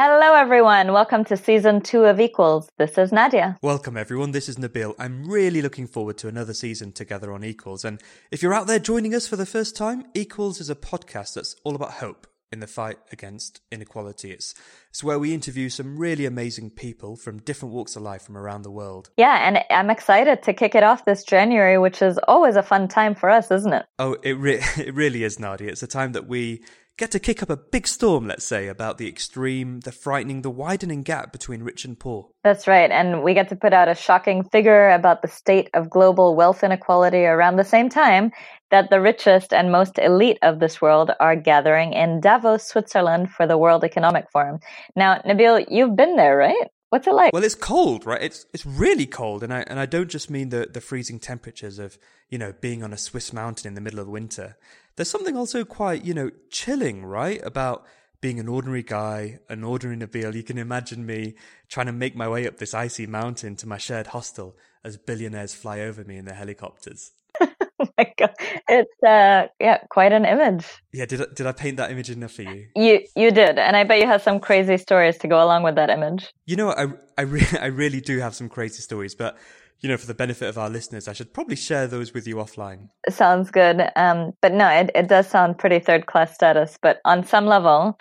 Hello, everyone. Welcome to season two of Equals. This is Nadia. Welcome, everyone. This is Nabil. I'm really looking forward to another season together on Equals. And if you're out there joining us for the first time, Equals is a podcast that's all about hope in the fight against inequality. It's, it's where we interview some really amazing people from different walks of life from around the world. Yeah, and I'm excited to kick it off this January, which is always a fun time for us, isn't it? Oh, it, re- it really is, Nadia. It's a time that we get to kick up a big storm, let's say, about the extreme, the frightening, the widening gap between rich and poor. That's right. And we get to put out a shocking figure about the state of global wealth inequality around the same time that the richest and most elite of this world are gathering in Davos, Switzerland for the World Economic Forum. Now, Nabil, you've been there, right? What's it like? Well, it's cold, right? It's it's really cold, and I and I don't just mean the the freezing temperatures of you know being on a Swiss mountain in the middle of winter. There's something also quite you know chilling, right, about being an ordinary guy, an ordinary Nabil. You can imagine me trying to make my way up this icy mountain to my shared hostel as billionaires fly over me in their helicopters. oh my god, it's uh, yeah, quite an image. Yeah, did I, did I paint that image enough for you? You you did, and I bet you have some crazy stories to go along with that image. You know, I I, re- I really do have some crazy stories, but you know, for the benefit of our listeners, I should probably share those with you offline. Sounds good. Um, but no, it, it does sound pretty third class status. But on some level,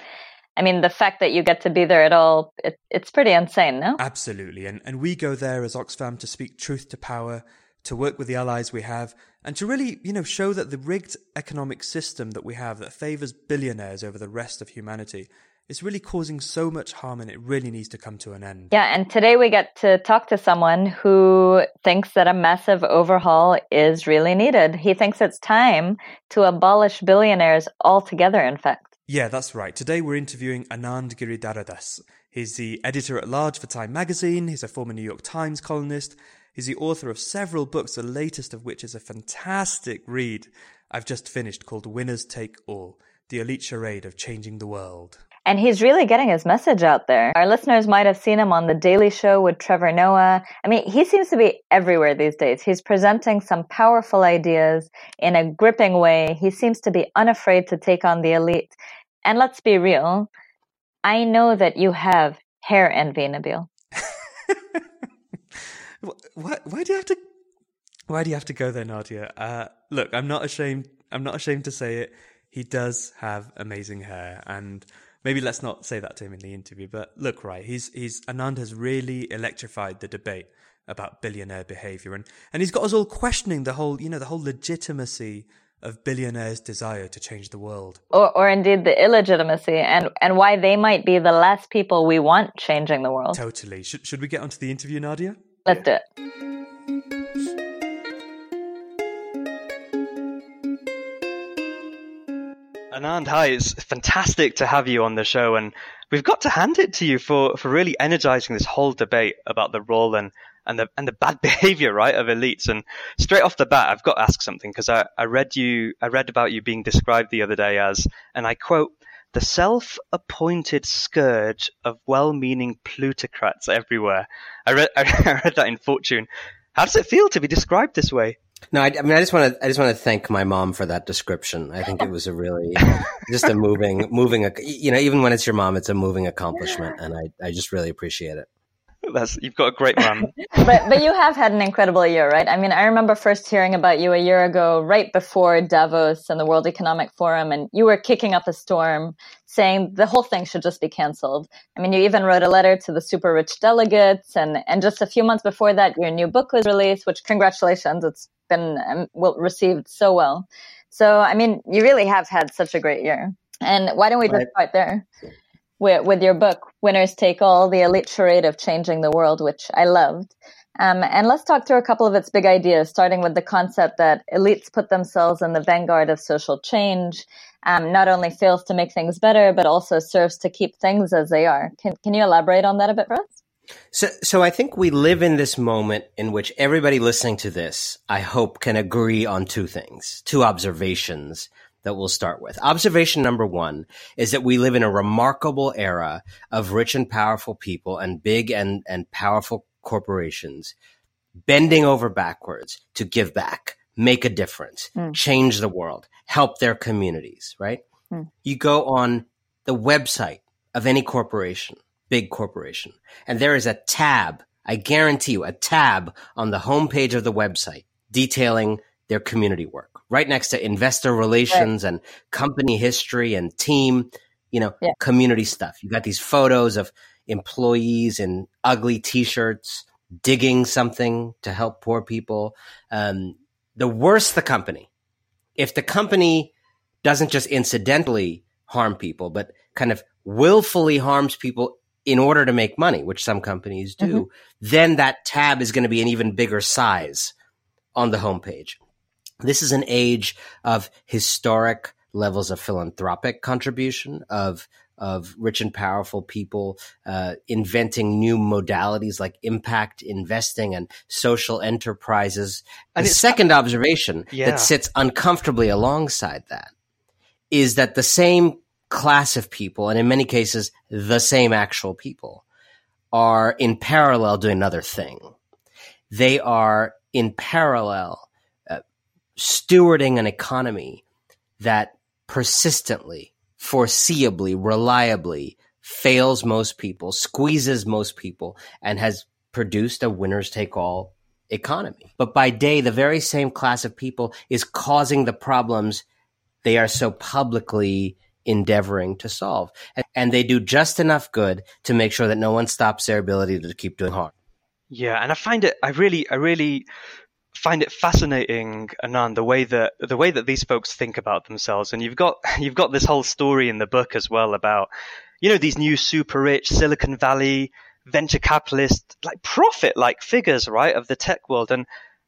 I mean, the fact that you get to be there at all, it, it's pretty insane, no? Absolutely. And, and we go there as Oxfam to speak truth to power, to work with the allies we have, and to really, you know, show that the rigged economic system that we have that favors billionaires over the rest of humanity is really causing so much harm and it really needs to come to an end. Yeah, and today we get to talk to someone who thinks that a massive overhaul is really needed. He thinks it's time to abolish billionaires altogether, in fact. Yeah, that's right. Today we're interviewing Anand Giridharadas. He's the editor at large for Time magazine, he's a former New York Times columnist, He's the author of several books, the latest of which is a fantastic read I've just finished called Winners Take All The Elite Charade of Changing the World. And he's really getting his message out there. Our listeners might have seen him on The Daily Show with Trevor Noah. I mean, he seems to be everywhere these days. He's presenting some powerful ideas in a gripping way. He seems to be unafraid to take on the elite. And let's be real, I know that you have hair envy, Nabil. Why, why do you have to? Why do you have to go there, Nadia? Uh, look, I'm not ashamed. I'm not ashamed to say it. He does have amazing hair, and maybe let's not say that to him in the interview. But look, right, he's he's Anand has really electrified the debate about billionaire behavior, and and he's got us all questioning the whole, you know, the whole legitimacy of billionaires' desire to change the world, or or indeed the illegitimacy, and and why they might be the last people we want changing the world. Totally. Should should we get onto the interview, Nadia? Let's do it. Anand, hi, it's fantastic to have you on the show, and we've got to hand it to you for, for really energizing this whole debate about the role and, and the and the bad behavior, right, of elites. And straight off the bat, I've got to ask something because I, I read you I read about you being described the other day as, and I quote, the self-appointed scourge of well-meaning plutocrats everywhere. I read, I read that in Fortune. How does it feel to be described this way? No, I, I, mean, I just want to, I just want to thank my mom for that description. I think it was a really, just a moving, moving, you know, even when it's your mom, it's a moving accomplishment, and I, I just really appreciate it. That's you've got a great man. but but you have had an incredible year, right? I mean, I remember first hearing about you a year ago, right before Davos and the World Economic Forum, and you were kicking up a storm, saying the whole thing should just be canceled. I mean, you even wrote a letter to the super rich delegates, and and just a few months before that, your new book was released. Which congratulations, it's been um, well, received so well. So I mean, you really have had such a great year. And why don't we just right. start there? With, with your book, Winners Take All, the elite charade of changing the world, which I loved. Um, and let's talk through a couple of its big ideas, starting with the concept that elites put themselves in the vanguard of social change, um, not only fails to make things better, but also serves to keep things as they are. Can, can you elaborate on that a bit for us? So, so I think we live in this moment in which everybody listening to this, I hope, can agree on two things, two observations that we'll start with. Observation number one is that we live in a remarkable era of rich and powerful people and big and, and powerful corporations bending over backwards to give back, make a difference, mm. change the world, help their communities, right? Mm. You go on the website of any corporation big corporation. And there is a tab, I guarantee you, a tab on the homepage of the website detailing their community work, right next to investor relations right. and company history and team, you know, yeah. community stuff. You got these photos of employees in ugly t-shirts digging something to help poor people. Um, the worse the company, if the company doesn't just incidentally harm people, but kind of willfully harms people in order to make money, which some companies do, mm-hmm. then that tab is going to be an even bigger size on the homepage. This is an age of historic levels of philanthropic contribution, of of rich and powerful people uh, inventing new modalities like impact investing and social enterprises. And the second observation yeah. that sits uncomfortably alongside that is that the same class of people, and in many cases, the same actual people, are in parallel doing another thing. They are in parallel stewarding an economy that persistently foreseeably, reliably fails most people, squeezes most people, and has produced a winners take all economy. But by day, the very same class of people is causing the problems they are so publicly endeavoring to solve. And they do just enough good to make sure that no one stops their ability to keep doing harm. Yeah, and I find it, I really, I really find it fascinating, Anand, the way that the way that these folks think about themselves. And you've got you've got this whole story in the book as well about you know these new super rich Silicon Valley venture capitalist like prophet like figures, right, of the tech world, and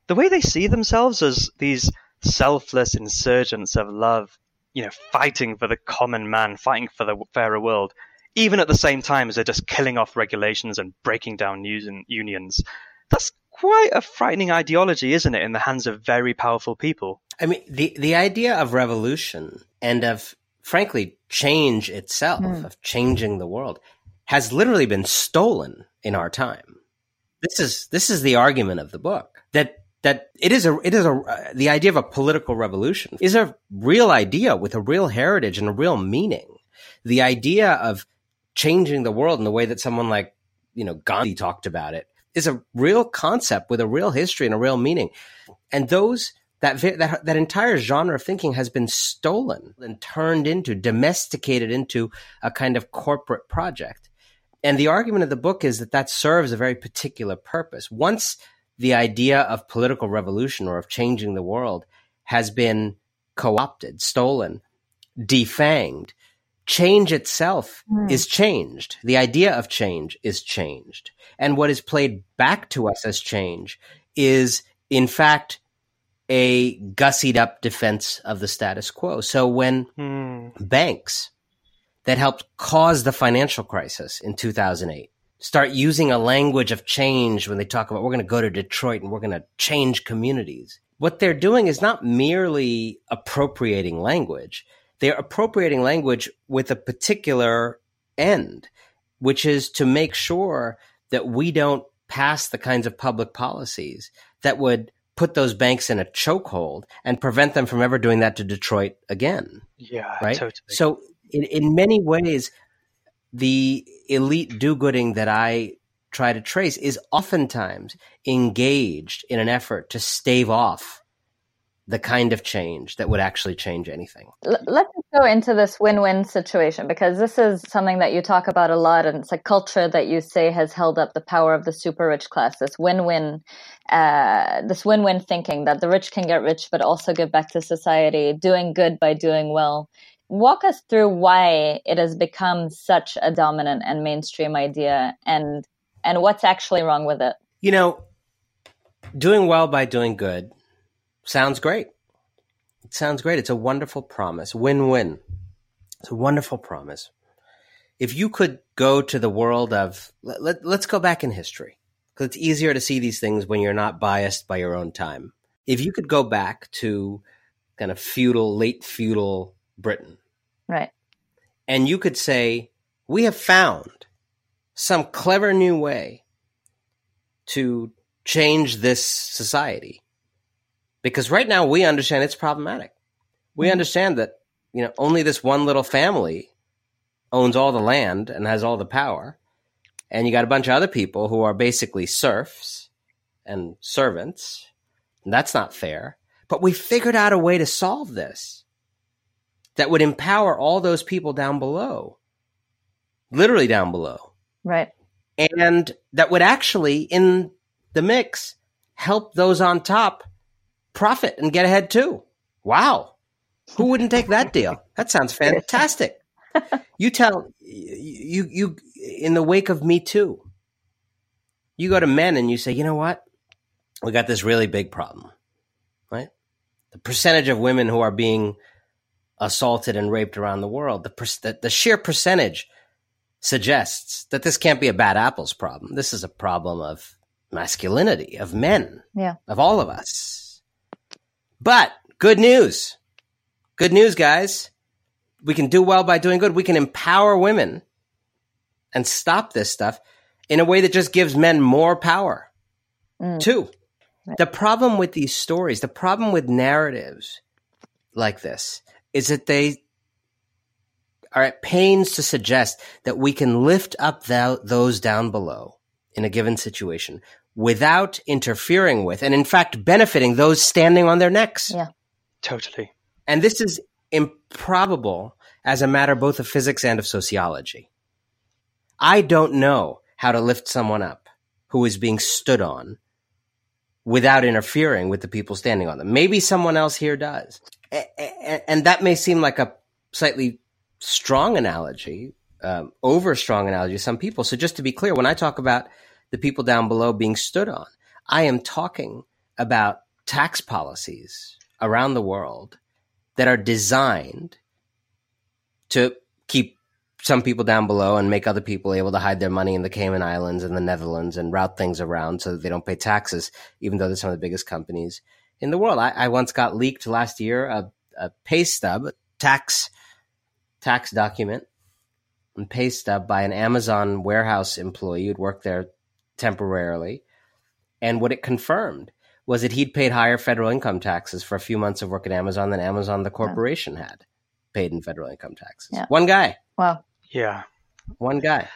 the way they see themselves as these selfless insurgents of love, you know, fighting for the common man, fighting for the fairer world, even at the same time as they're just killing off regulations and breaking down news and unions. That's quite a frightening ideology, isn't it, in the hands of very powerful people? I mean, the, the idea of revolution and of, frankly, change itself, mm. of changing the world, has literally been stolen in our time. This is this is the argument of the book that that it is a it is a uh, the idea of a political revolution is a real idea with a real heritage and a real meaning. The idea of changing the world in the way that someone like you know Gandhi talked about it is a real concept with a real history and a real meaning. And those that that that entire genre of thinking has been stolen and turned into domesticated into a kind of corporate project. And the argument of the book is that that serves a very particular purpose. Once the idea of political revolution or of changing the world has been co-opted, stolen, defanged, change itself mm. is changed. The idea of change is changed. And what is played back to us as change is, in fact, a gussied up defense of the status quo. So when mm. banks that helped cause the financial crisis in 2008 start using a language of change when they talk about we're going to go to Detroit and we're going to change communities, what they're doing is not merely appropriating language they're appropriating language with a particular end, which is to make sure that we don't pass the kinds of public policies that would put those banks in a chokehold and prevent them from ever doing that to Detroit again. Yeah, right. Totally. So, in, in many ways, the elite do-gooding that I try to trace is oftentimes engaged in an effort to stave off the kind of change that would actually change anything. Let's go into this win-win situation because this is something that you talk about a lot, and it's a culture that you say has held up the power of the super rich class. This win-win, uh, this win-win thinking that the rich can get rich, but also give back to society, doing good by doing well. Walk us through why it has become such a dominant and mainstream idea, and and what's actually wrong with it. You know, doing well by doing good Sounds great. It sounds great. It's a wonderful promise. Win win. It's a wonderful promise. If you could go to the world of, let, let, let's go back in history, because it's easier to see these things when you're not biased by your own time. If you could go back to kind of feudal, late feudal Britain. Right. And you could say, we have found some clever new way to change this society because right now we understand it's problematic. We mm-hmm. understand that you know only this one little family owns all the land and has all the power, and you got a bunch of other people who are basically serfs and servants. And that's not fair. But we figured out a way to solve this that would empower all those people down below, literally down below. Right. And that would actually, in the mix, help those on top profit and get ahead too. Wow. Who wouldn't take that deal? That sounds fantastic. you tell you you in the wake of Me Too, you go to men and you say, you know what? We got this really big problem, right? The percentage of women who are being assaulted and raped around the world, the, the, the sheer percentage suggests that this can't be a bad apples problem. This is a problem of masculinity, of men, yeah. of all of us. But good news. Good news, guys. We can do well by doing good. We can empower women and stop this stuff in a way that just gives men more power. Mm. Two, the problem with these stories, the problem with narratives like this is that they are at pains to suggest that we can lift up th- those down below in a given situation without interfering with and in fact benefiting those standing on their necks. Yeah. Totally. And this is improbable as a matter both of physics and of sociology. I don't know how to lift someone up who is being stood on without interfering with the people standing on them. Maybe someone else here does. And that may seem like a slightly strong analogy, um, over strong analogy to some people. So just to be clear, when I talk about the people down below being stood on, I am talking about tax policies around the world that are designed to keep some people down below and make other people able to hide their money in the Cayman Islands and the Netherlands and route things around so that they don't pay taxes, even though they're some of the biggest companies in the world. I, I once got leaked last year a, a pay stub, tax tax document and pay stub by an Amazon warehouse employee who'd worked there temporarily. And what it confirmed was that he'd paid higher federal income taxes for a few months of work at Amazon than Amazon, the corporation, had paid in federal income taxes. Yeah. One guy. Wow. Yeah. One guy.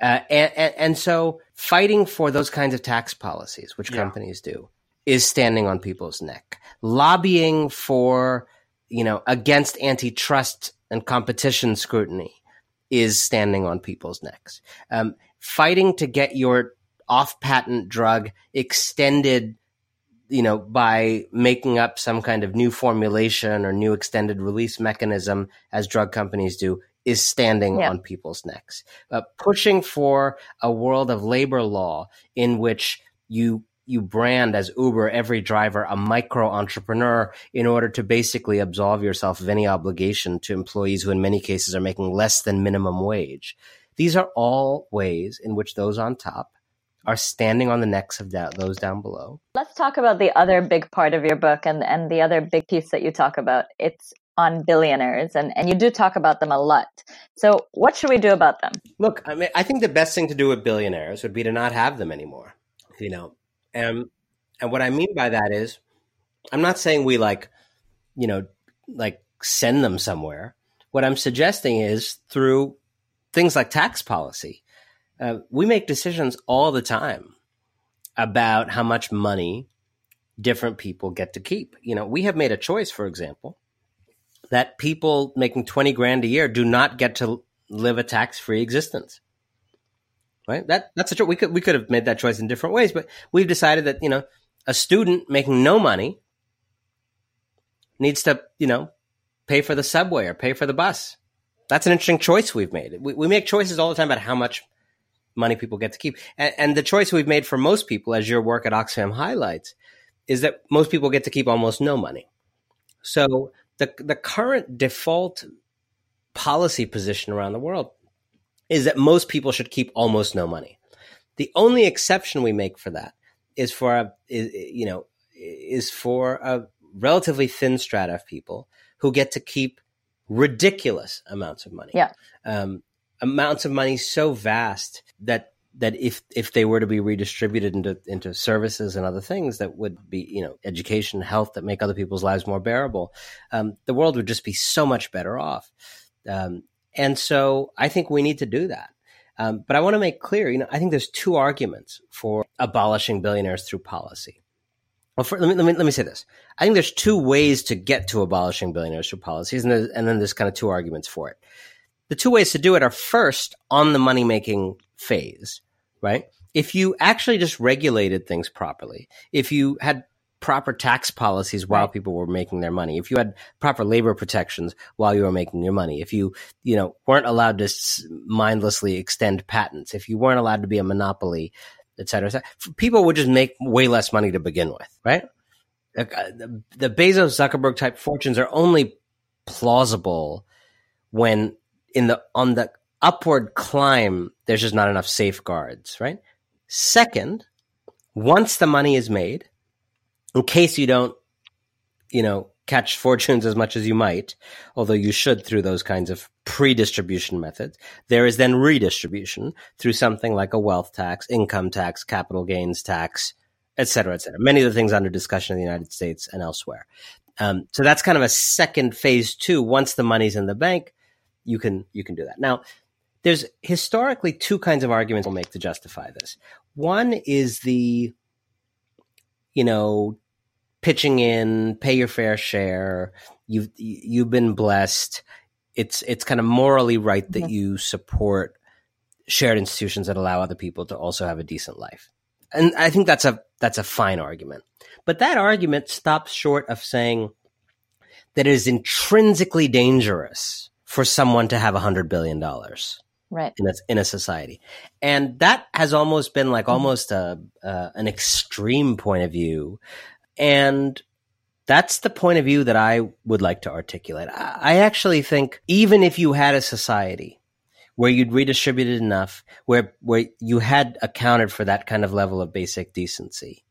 Uh, and, and, and, so fighting for those kinds of tax policies, which yeah. companies do, is standing on people's neck. Lobbying for, you know, against antitrust and competition scrutiny is standing on people's necks. Um, fighting to get your off patent drug extended you know, by making up some kind of new formulation or new extended release mechanism, as drug companies do, is standing yeah. on people's necks. Uh, pushing for a world of labor law in which you you brand as Uber every driver a micro entrepreneur in order to basically absolve yourself of any obligation to employees who in many cases are making less than minimum wage. These are all ways in which those on top are standing on the necks of da- those down below. Let's talk about the other big part of your book and, and the other big piece that you talk about. It's on billionaires, and, and you do talk about them a lot. So, what should we do about them? Look, I mean, I think the best thing to do with billionaires would be to not have them anymore. You know, and and what I mean by that is, I'm not saying we like, you know, like send them somewhere. What I'm suggesting is through things like tax policy uh, we make decisions all the time about how much money different people get to keep. You know, we have made a choice, for example, that people making 20 grand a year do not get to live a tax-free existence. Right? That that's a choice. We could we could have made that choice in different ways, but we've decided that, you know, a student making no money needs to, you know, pay for the subway or pay for the bus. That's an interesting choice we've made. We, we make choices all the time about how much money people get to keep. And, and, the choice we've made for most people, as your work at Oxfam highlights, is that most people get to keep almost no money. So the the current default policy position around the world is that most people should keep almost no money. The only exception we make for that is for a is, you know is for a relatively thin strata of people who get to keep ridiculous amounts of money. Yeah. Um, amounts of money so vast that that if if they were to be redistributed into into services and other things that would be you know education health that make other people's lives more bearable um, the world would just be so much better off um, and so i think we need to do that Um, but I want to make clear, you know, I think there's two arguments for abolishing billionaires through policy. Well, for, let, me, let, me, let me say this. I think there's two ways to get to abolishing billionaires through policies, and, and then there's kind of two arguments for it. The two ways to do it are first on the money making phase, right? If you actually just regulated things properly, if you had proper tax policies while people were making their money, if you had proper labor protections while you were making your money, if you, you know, weren't allowed to mindlessly extend patents, if you weren't allowed to be a monopoly, et cetera, et cetera people would just make way less money to begin with, right? Uh, the, the Bezos Zuckerberg type fortunes are only plausible when in the on the upward climb there's just not enough safeguards, right? Second, once the money is made, in case you don't, you know, catch fortunes as much as you might, although you should through those kinds of pre-distribution methods. There is then redistribution through something like a wealth tax, income tax, capital gains tax, et cetera, et cetera. Many of the things under discussion in the United States and elsewhere. Um, so that's kind of a second phase two. Once the money's in the bank, you can you can do that. Now, there's historically two kinds of arguments we'll make to justify this. One is the you know, pitching in, pay your fair share. You've you've been blessed. It's it's kind of morally right that you support shared institutions that allow other people to also have a decent life. And I think that's a that's a fine argument. But that argument stops short of saying that it is intrinsically dangerous for someone to have a hundred billion dollars right in a, in a society and that has almost been like mm-hmm. almost a uh, an extreme point of view and that's the point of view that i would like to articulate. I, actually think even if you had a society where you'd redistributed enough where where you had accounted for that kind of level of basic decency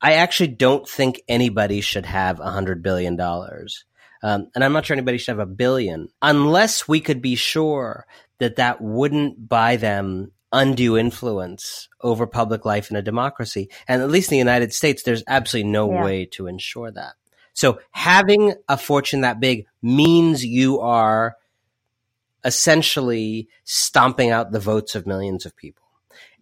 i actually don't think anybody should have a hundred billion dollars. Um, and I'm not sure anybody should have a billion unless we could be sure that that wouldn't buy them undue influence over public life in a democracy. And at least in the United States, there's absolutely no yeah. way to ensure that. So having a fortune that big means you are essentially stomping out the votes of millions of people.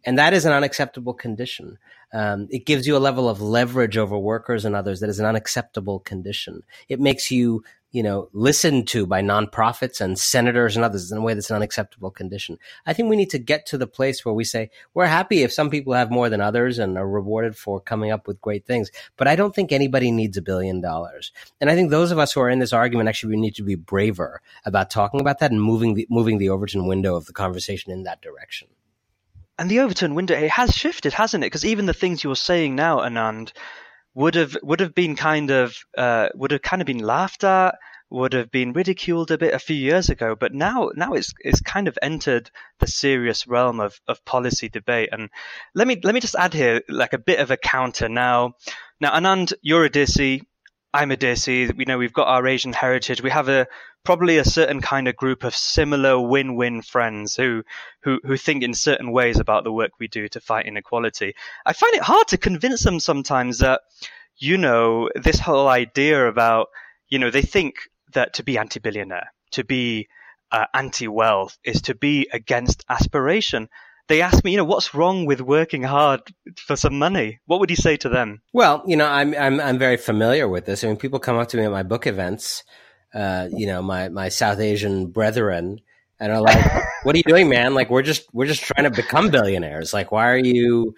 And that is an unacceptable condition. Um, it gives you a level of leverage over workers and others that is an unacceptable condition. It makes you you know, listened to by nonprofits and senators and others in a way that's an unacceptable condition. I think we need to get to the place where we say we're happy if some people have more than others and are rewarded for coming up with great things. But I don't think anybody needs a billion dollars. And I think those of us who are in this argument actually we need to be braver about talking about that and moving the moving the Overton window of the conversation in that direction. And the Overton window it has shifted, hasn't it? Because even the things you're saying now, Anand, would have would have been kind of uh, would have kind of been laughed at, would have been ridiculed a bit a few years ago, but now now it's it's kind of entered the serious realm of, of policy debate. And let me let me just add here like a bit of a counter now. Now Anand, you're a Desi, I'm a Desi. We know we've got our Asian heritage. We have a probably a certain kind of group of similar win-win friends who who who think in certain ways about the work we do to fight inequality. I find it hard to convince them sometimes that you know this whole idea about you know they think that to be anti-billionaire, to be uh, anti-wealth, is to be against aspiration they ask me, you know, what's wrong with working hard for some money? What would you say to them? Well, you know, I'm I'm I'm very familiar with this. I mean, people come up to me at my book events, uh, you know, my my South Asian brethren, and are like, "What are you doing, man? Like, we're just we're just trying to become billionaires. Like, why are you,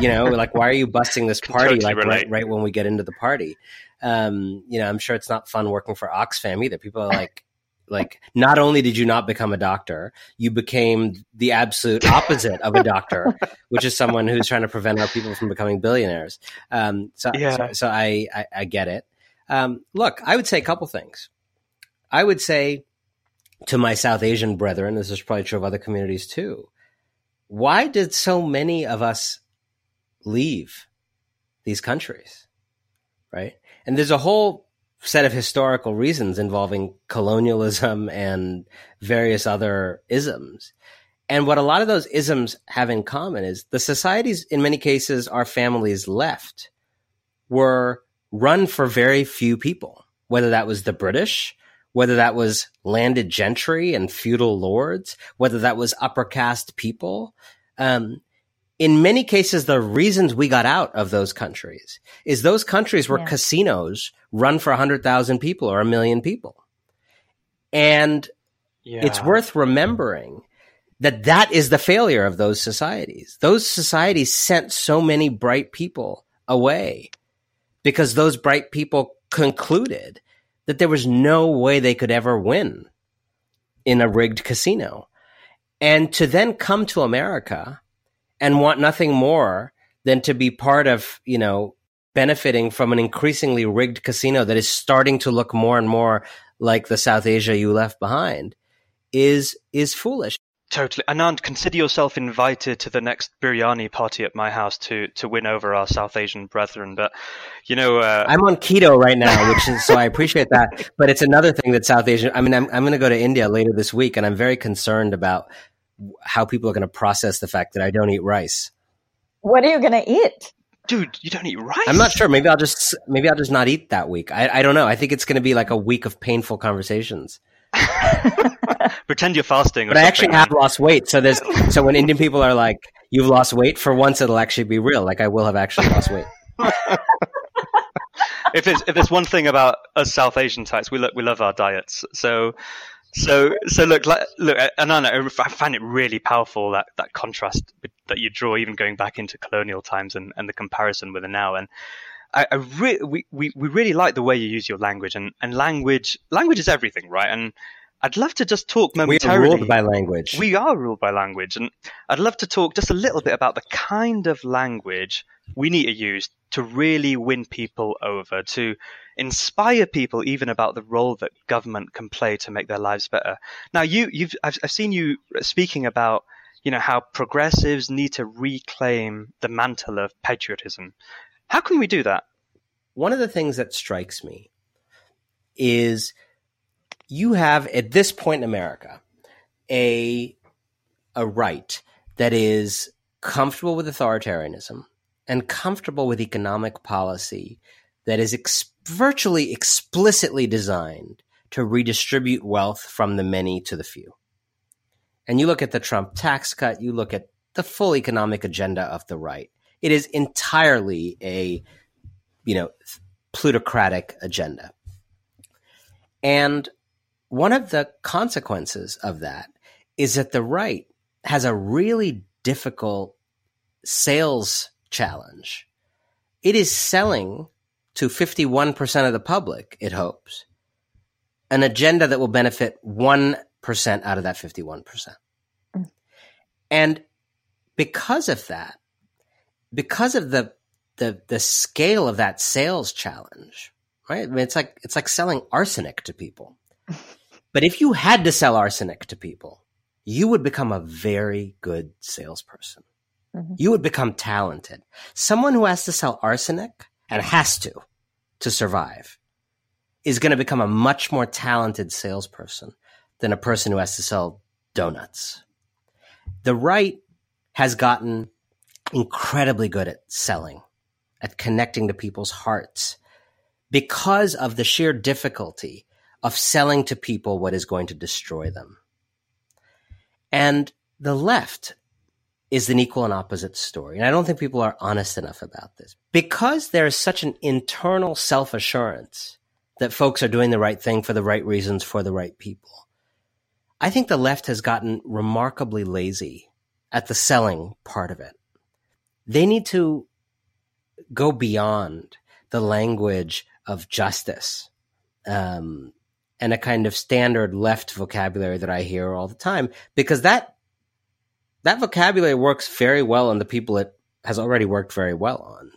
you know, like why are you busting this party totally like right, right when we get into the party? Um, you know, I'm sure it's not fun working for Oxfam either. People are like, like not only did you not become a doctor you became the absolute opposite of a doctor which is someone who's trying to prevent our people from becoming billionaires um, so, yeah. so, so I, I, I get it um, look i would say a couple things i would say to my south asian brethren this is probably true of other communities too why did so many of us leave these countries right and there's a whole set of historical reasons involving colonialism and various other isms. And what a lot of those isms have in common is the societies, in many cases, our families left were run for very few people, whether that was the British whether that was landed gentry and feudal lords, whether that was upper caste people. Um, in many cases, the reasons we got out of those countries is those countries were yeah. casinos run for 100,000 people or a million people. And yeah. it's worth remembering that that is the failure of those societies. Those societies sent so many bright people away because those bright people concluded that there was no way they could ever win in a rigged casino. And to then come to America and want nothing more than to be part of, you know, benefiting from an increasingly rigged casino that is starting to look more and more like the South Asia you left behind is is foolish. Totally. Anand, consider yourself invited to the next biryani party at my house to to win over our South Asian brethren. But you know, uh... I'm on keto right now, which is so I appreciate that. But it's another thing that South Asian. I mean, I'm I'm going to go to India later this week, and I'm very concerned about how people are going to process the fact that I don't eat rice. What are you going to eat? Dude, you don't eat rice. I'm not sure. Maybe I'll just maybe I'll just not eat that week. I I don't know. I think it's going to be like a week of painful conversations. Pretend you're fasting. but I actually have lost weight. So there's so when Indian people are like, "You've lost weight," for once it'll actually be real. Like I will have actually lost weight. if it's if there's one thing about us South Asian types, we look we love our diets. So so so look like, look Anand, I find it really powerful that that contrast that you draw, even going back into colonial times and, and the comparison with the now. And I, I re- we, we we really like the way you use your language and, and language language is everything, right? And I'd love to just talk momentarily. We are ruled by language. We are ruled by language, and I'd love to talk just a little bit about the kind of language we need to use to really win people over, to inspire people even about the role that government can play to make their lives better. Now, you, you've, I've, I've seen you speaking about, you know, how progressives need to reclaim the mantle of patriotism. How can we do that? One of the things that strikes me is you have at this point in America a a right that is comfortable with authoritarianism and comfortable with economic policy that is ex- virtually explicitly designed to redistribute wealth from the many to the few. And you look at the Trump tax cut, you look at the full economic agenda of the right. It is entirely a, you know, plutocratic agenda. And one of the consequences of that is that the right has a really difficult sales challenge. It is selling to 51% of the public, it hopes, an agenda that will benefit 1% out of that 51%. Mm. And because of that, because of the, the, the scale of that sales challenge, right? I mean, it's like, it's like selling arsenic to people. But if you had to sell arsenic to people, you would become a very good salesperson. Mm-hmm. You would become talented. Someone who has to sell arsenic and has to to survive is going to become a much more talented salesperson than a person who has to sell donuts. The right has gotten incredibly good at selling, at connecting to people's hearts because of the sheer difficulty of selling to people what is going to destroy them. And the left is an equal and opposite story. And I don't think people are honest enough about this. Because there is such an internal self assurance that folks are doing the right thing for the right reasons for the right people. I think the left has gotten remarkably lazy at the selling part of it. They need to go beyond the language of justice um, and a kind of standard left vocabulary that I hear all the time because that that vocabulary works very well on the people it has already worked very well on.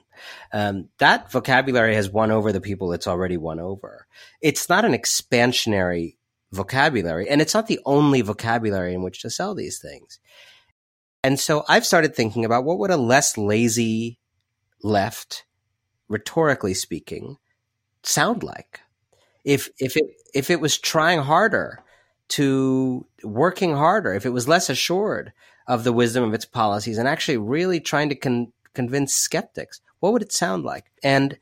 Um, that vocabulary has won over the people it's already won over. It's not an expansionary vocabulary, and it's not the only vocabulary in which to sell these things. And so I've started thinking about what would a less lazy left, rhetorically speaking, sound like if if it if it was trying harder to working harder, if it was less assured of the wisdom of its policies and actually really trying to con- convince skeptics, what would it sound like? And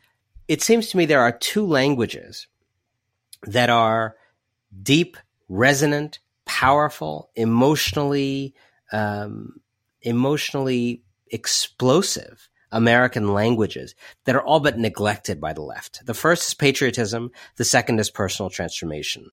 it seems to me there are two languages that are deep, resonant, powerful, emotionally, um, emotionally explosive American languages that are all but neglected by the left. The first is patriotism. The second is personal transformation.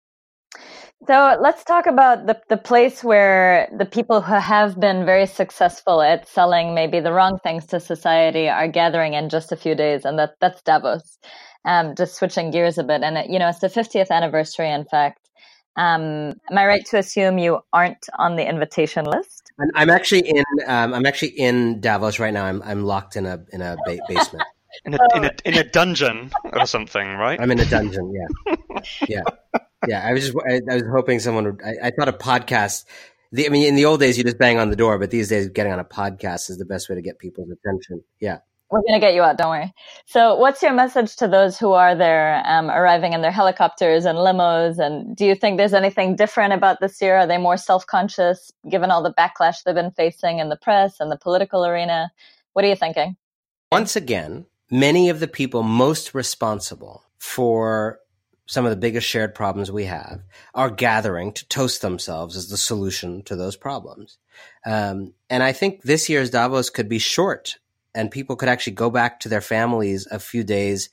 So let's talk about the, the place where the people who have been very successful at selling maybe the wrong things to society are gathering in just a few days, and that, that's Davos. Um, just switching gears a bit, and it, you know it's the 50th anniversary. In fact, um, am I right to assume you aren't on the invitation list? I'm, actually in. Um, I'm actually in Davos right now. I'm I'm locked in a in a ba- basement. in a, in a in a dungeon or something, right? I'm in a dungeon. Yeah, yeah, yeah. I was just I, I was hoping someone would. I, I, thought a podcast. The, I mean, in the old days, you just bang on the door, but these days, getting on a podcast is the best way to get people's attention. Yeah. We're going to get you out, don't worry. So, what's your message to those who are there, um, arriving in their helicopters and limos? And do you think there's anything different about this year? Are they more self conscious given all the backlash they've been facing in the press and the political arena? What are you thinking? Once again, many of the people most responsible for some of the biggest shared problems we have are gathering to toast themselves as the solution to those problems. Um, and I think this year's Davos could be short and people could actually go back to their families a few days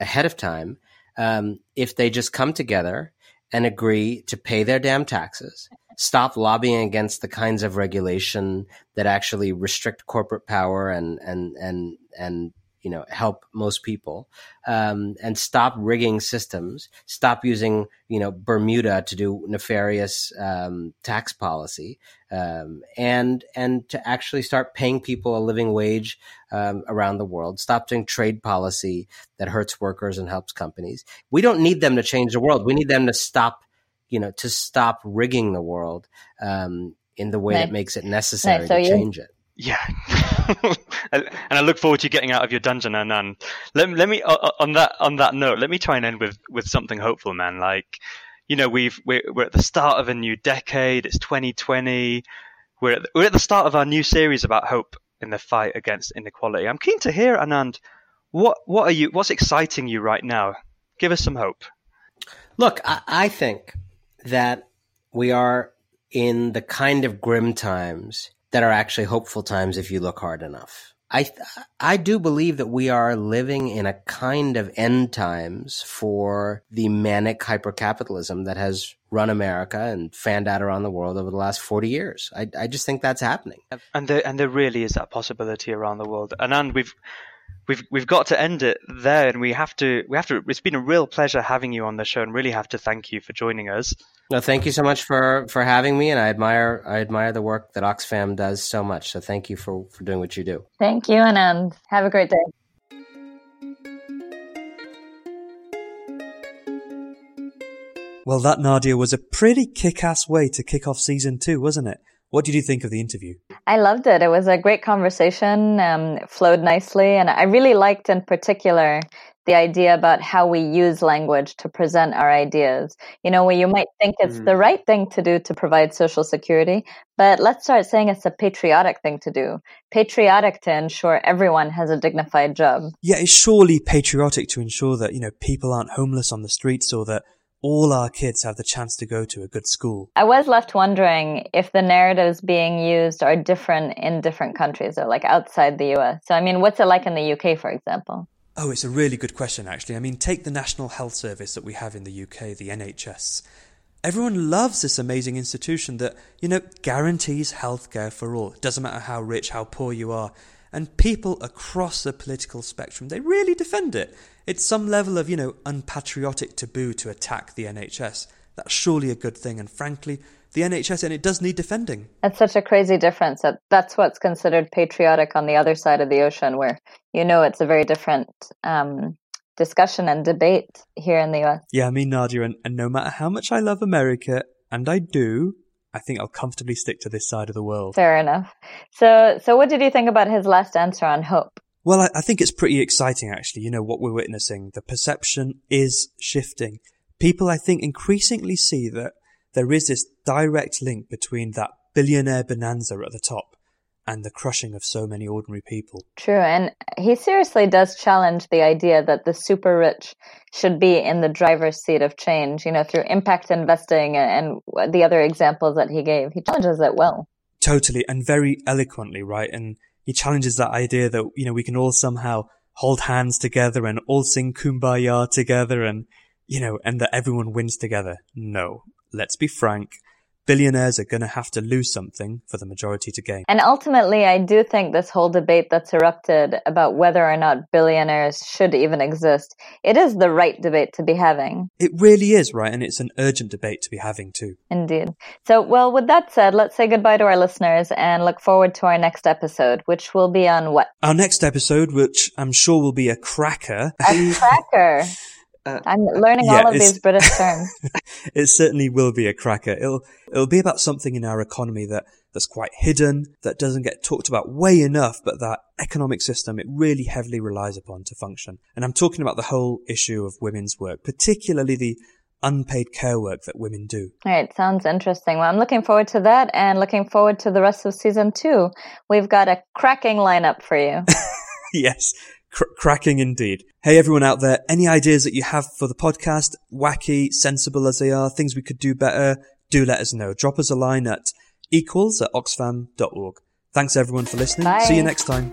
ahead of time um, if they just come together and agree to pay their damn taxes, stop lobbying against the kinds of regulation that actually restrict corporate power and and and and you know help most people um, and stop rigging systems stop using you know bermuda to do nefarious um, tax policy um, and and to actually start paying people a living wage um, around the world stop doing trade policy that hurts workers and helps companies we don't need them to change the world we need them to stop you know to stop rigging the world um, in the way nice. that makes it necessary nice. so to change it yeah, and I look forward to getting out of your dungeon, and let, let me uh, uh, on that on that note, let me try and end with with something hopeful, man. Like, you know, we've we're, we're at the start of a new decade. It's 2020. We're at the, we're at the start of our new series about hope in the fight against inequality. I'm keen to hear, Anand, what what are you? What's exciting you right now? Give us some hope. Look, I, I think that we are in the kind of grim times that are actually hopeful times if you look hard enough. I I do believe that we are living in a kind of end times for the manic hypercapitalism that has run America and fanned out around the world over the last 40 years. I, I just think that's happening. And there, and there really is that possibility around the world. And, and we've, we've we've got to end it there, and we have to we have to. It's been a real pleasure having you on the show, and really have to thank you for joining us. No, thank you so much for for having me, and I admire I admire the work that Oxfam does so much. So thank you for for doing what you do. Thank you, and um, have a great day. Well, that Nadia was a pretty kick-ass way to kick off season two, wasn't it? What did you think of the interview? I loved it. It was a great conversation, um, it flowed nicely. And I really liked, in particular, the idea about how we use language to present our ideas. You know, where you might think it's mm. the right thing to do to provide social security, but let's start saying it's a patriotic thing to do. Patriotic to ensure everyone has a dignified job. Yeah, it's surely patriotic to ensure that, you know, people aren't homeless on the streets or that all our kids have the chance to go to a good school. I was left wondering if the narratives being used are different in different countries or like outside the US. So, I mean, what's it like in the UK, for example? Oh, it's a really good question, actually. I mean, take the National Health Service that we have in the UK, the NHS. Everyone loves this amazing institution that, you know, guarantees healthcare for all. It doesn't matter how rich, how poor you are. And people across the political spectrum, they really defend it. It's some level of, you know, unpatriotic taboo to attack the NHS. That's surely a good thing. And frankly, the NHS, and it does need defending. It's such a crazy difference that that's what's considered patriotic on the other side of the ocean, where you know it's a very different um, discussion and debate here in the US. Yeah, I mean, Nadia, and, and no matter how much I love America, and I do, I think I'll comfortably stick to this side of the world. Fair enough. So, so what did you think about his last answer on hope? Well, I, I think it's pretty exciting, actually. You know, what we're witnessing. The perception is shifting. People, I think, increasingly see that there is this direct link between that billionaire bonanza at the top and the crushing of so many ordinary people. True. And he seriously does challenge the idea that the super rich should be in the driver's seat of change, you know, through impact investing and the other examples that he gave. He challenges it well. Totally. And very eloquently, right? And he challenges that idea that, you know, we can all somehow hold hands together and all sing kumbaya together and, you know, and that everyone wins together. No. Let's be frank billionaires are going to have to lose something for the majority to gain. And ultimately, I do think this whole debate that's erupted about whether or not billionaires should even exist, it is the right debate to be having. It really is, right? And it's an urgent debate to be having too. Indeed. So, well, with that said, let's say goodbye to our listeners and look forward to our next episode, which will be on what? Our next episode, which I'm sure will be a cracker. A cracker. Uh, I'm learning yeah, all of these British terms. it certainly will be a cracker. It'll it'll be about something in our economy that that's quite hidden, that doesn't get talked about way enough, but that economic system it really heavily relies upon to function. And I'm talking about the whole issue of women's work, particularly the unpaid care work that women do. All right, sounds interesting. Well, I'm looking forward to that and looking forward to the rest of season two. We've got a cracking lineup for you. yes, Cr- cracking indeed. Hey, everyone out there, any ideas that you have for the podcast, wacky, sensible as they are, things we could do better, do let us know. Drop us a line at equals at oxfam.org. Thanks everyone for listening. Bye. See you next time.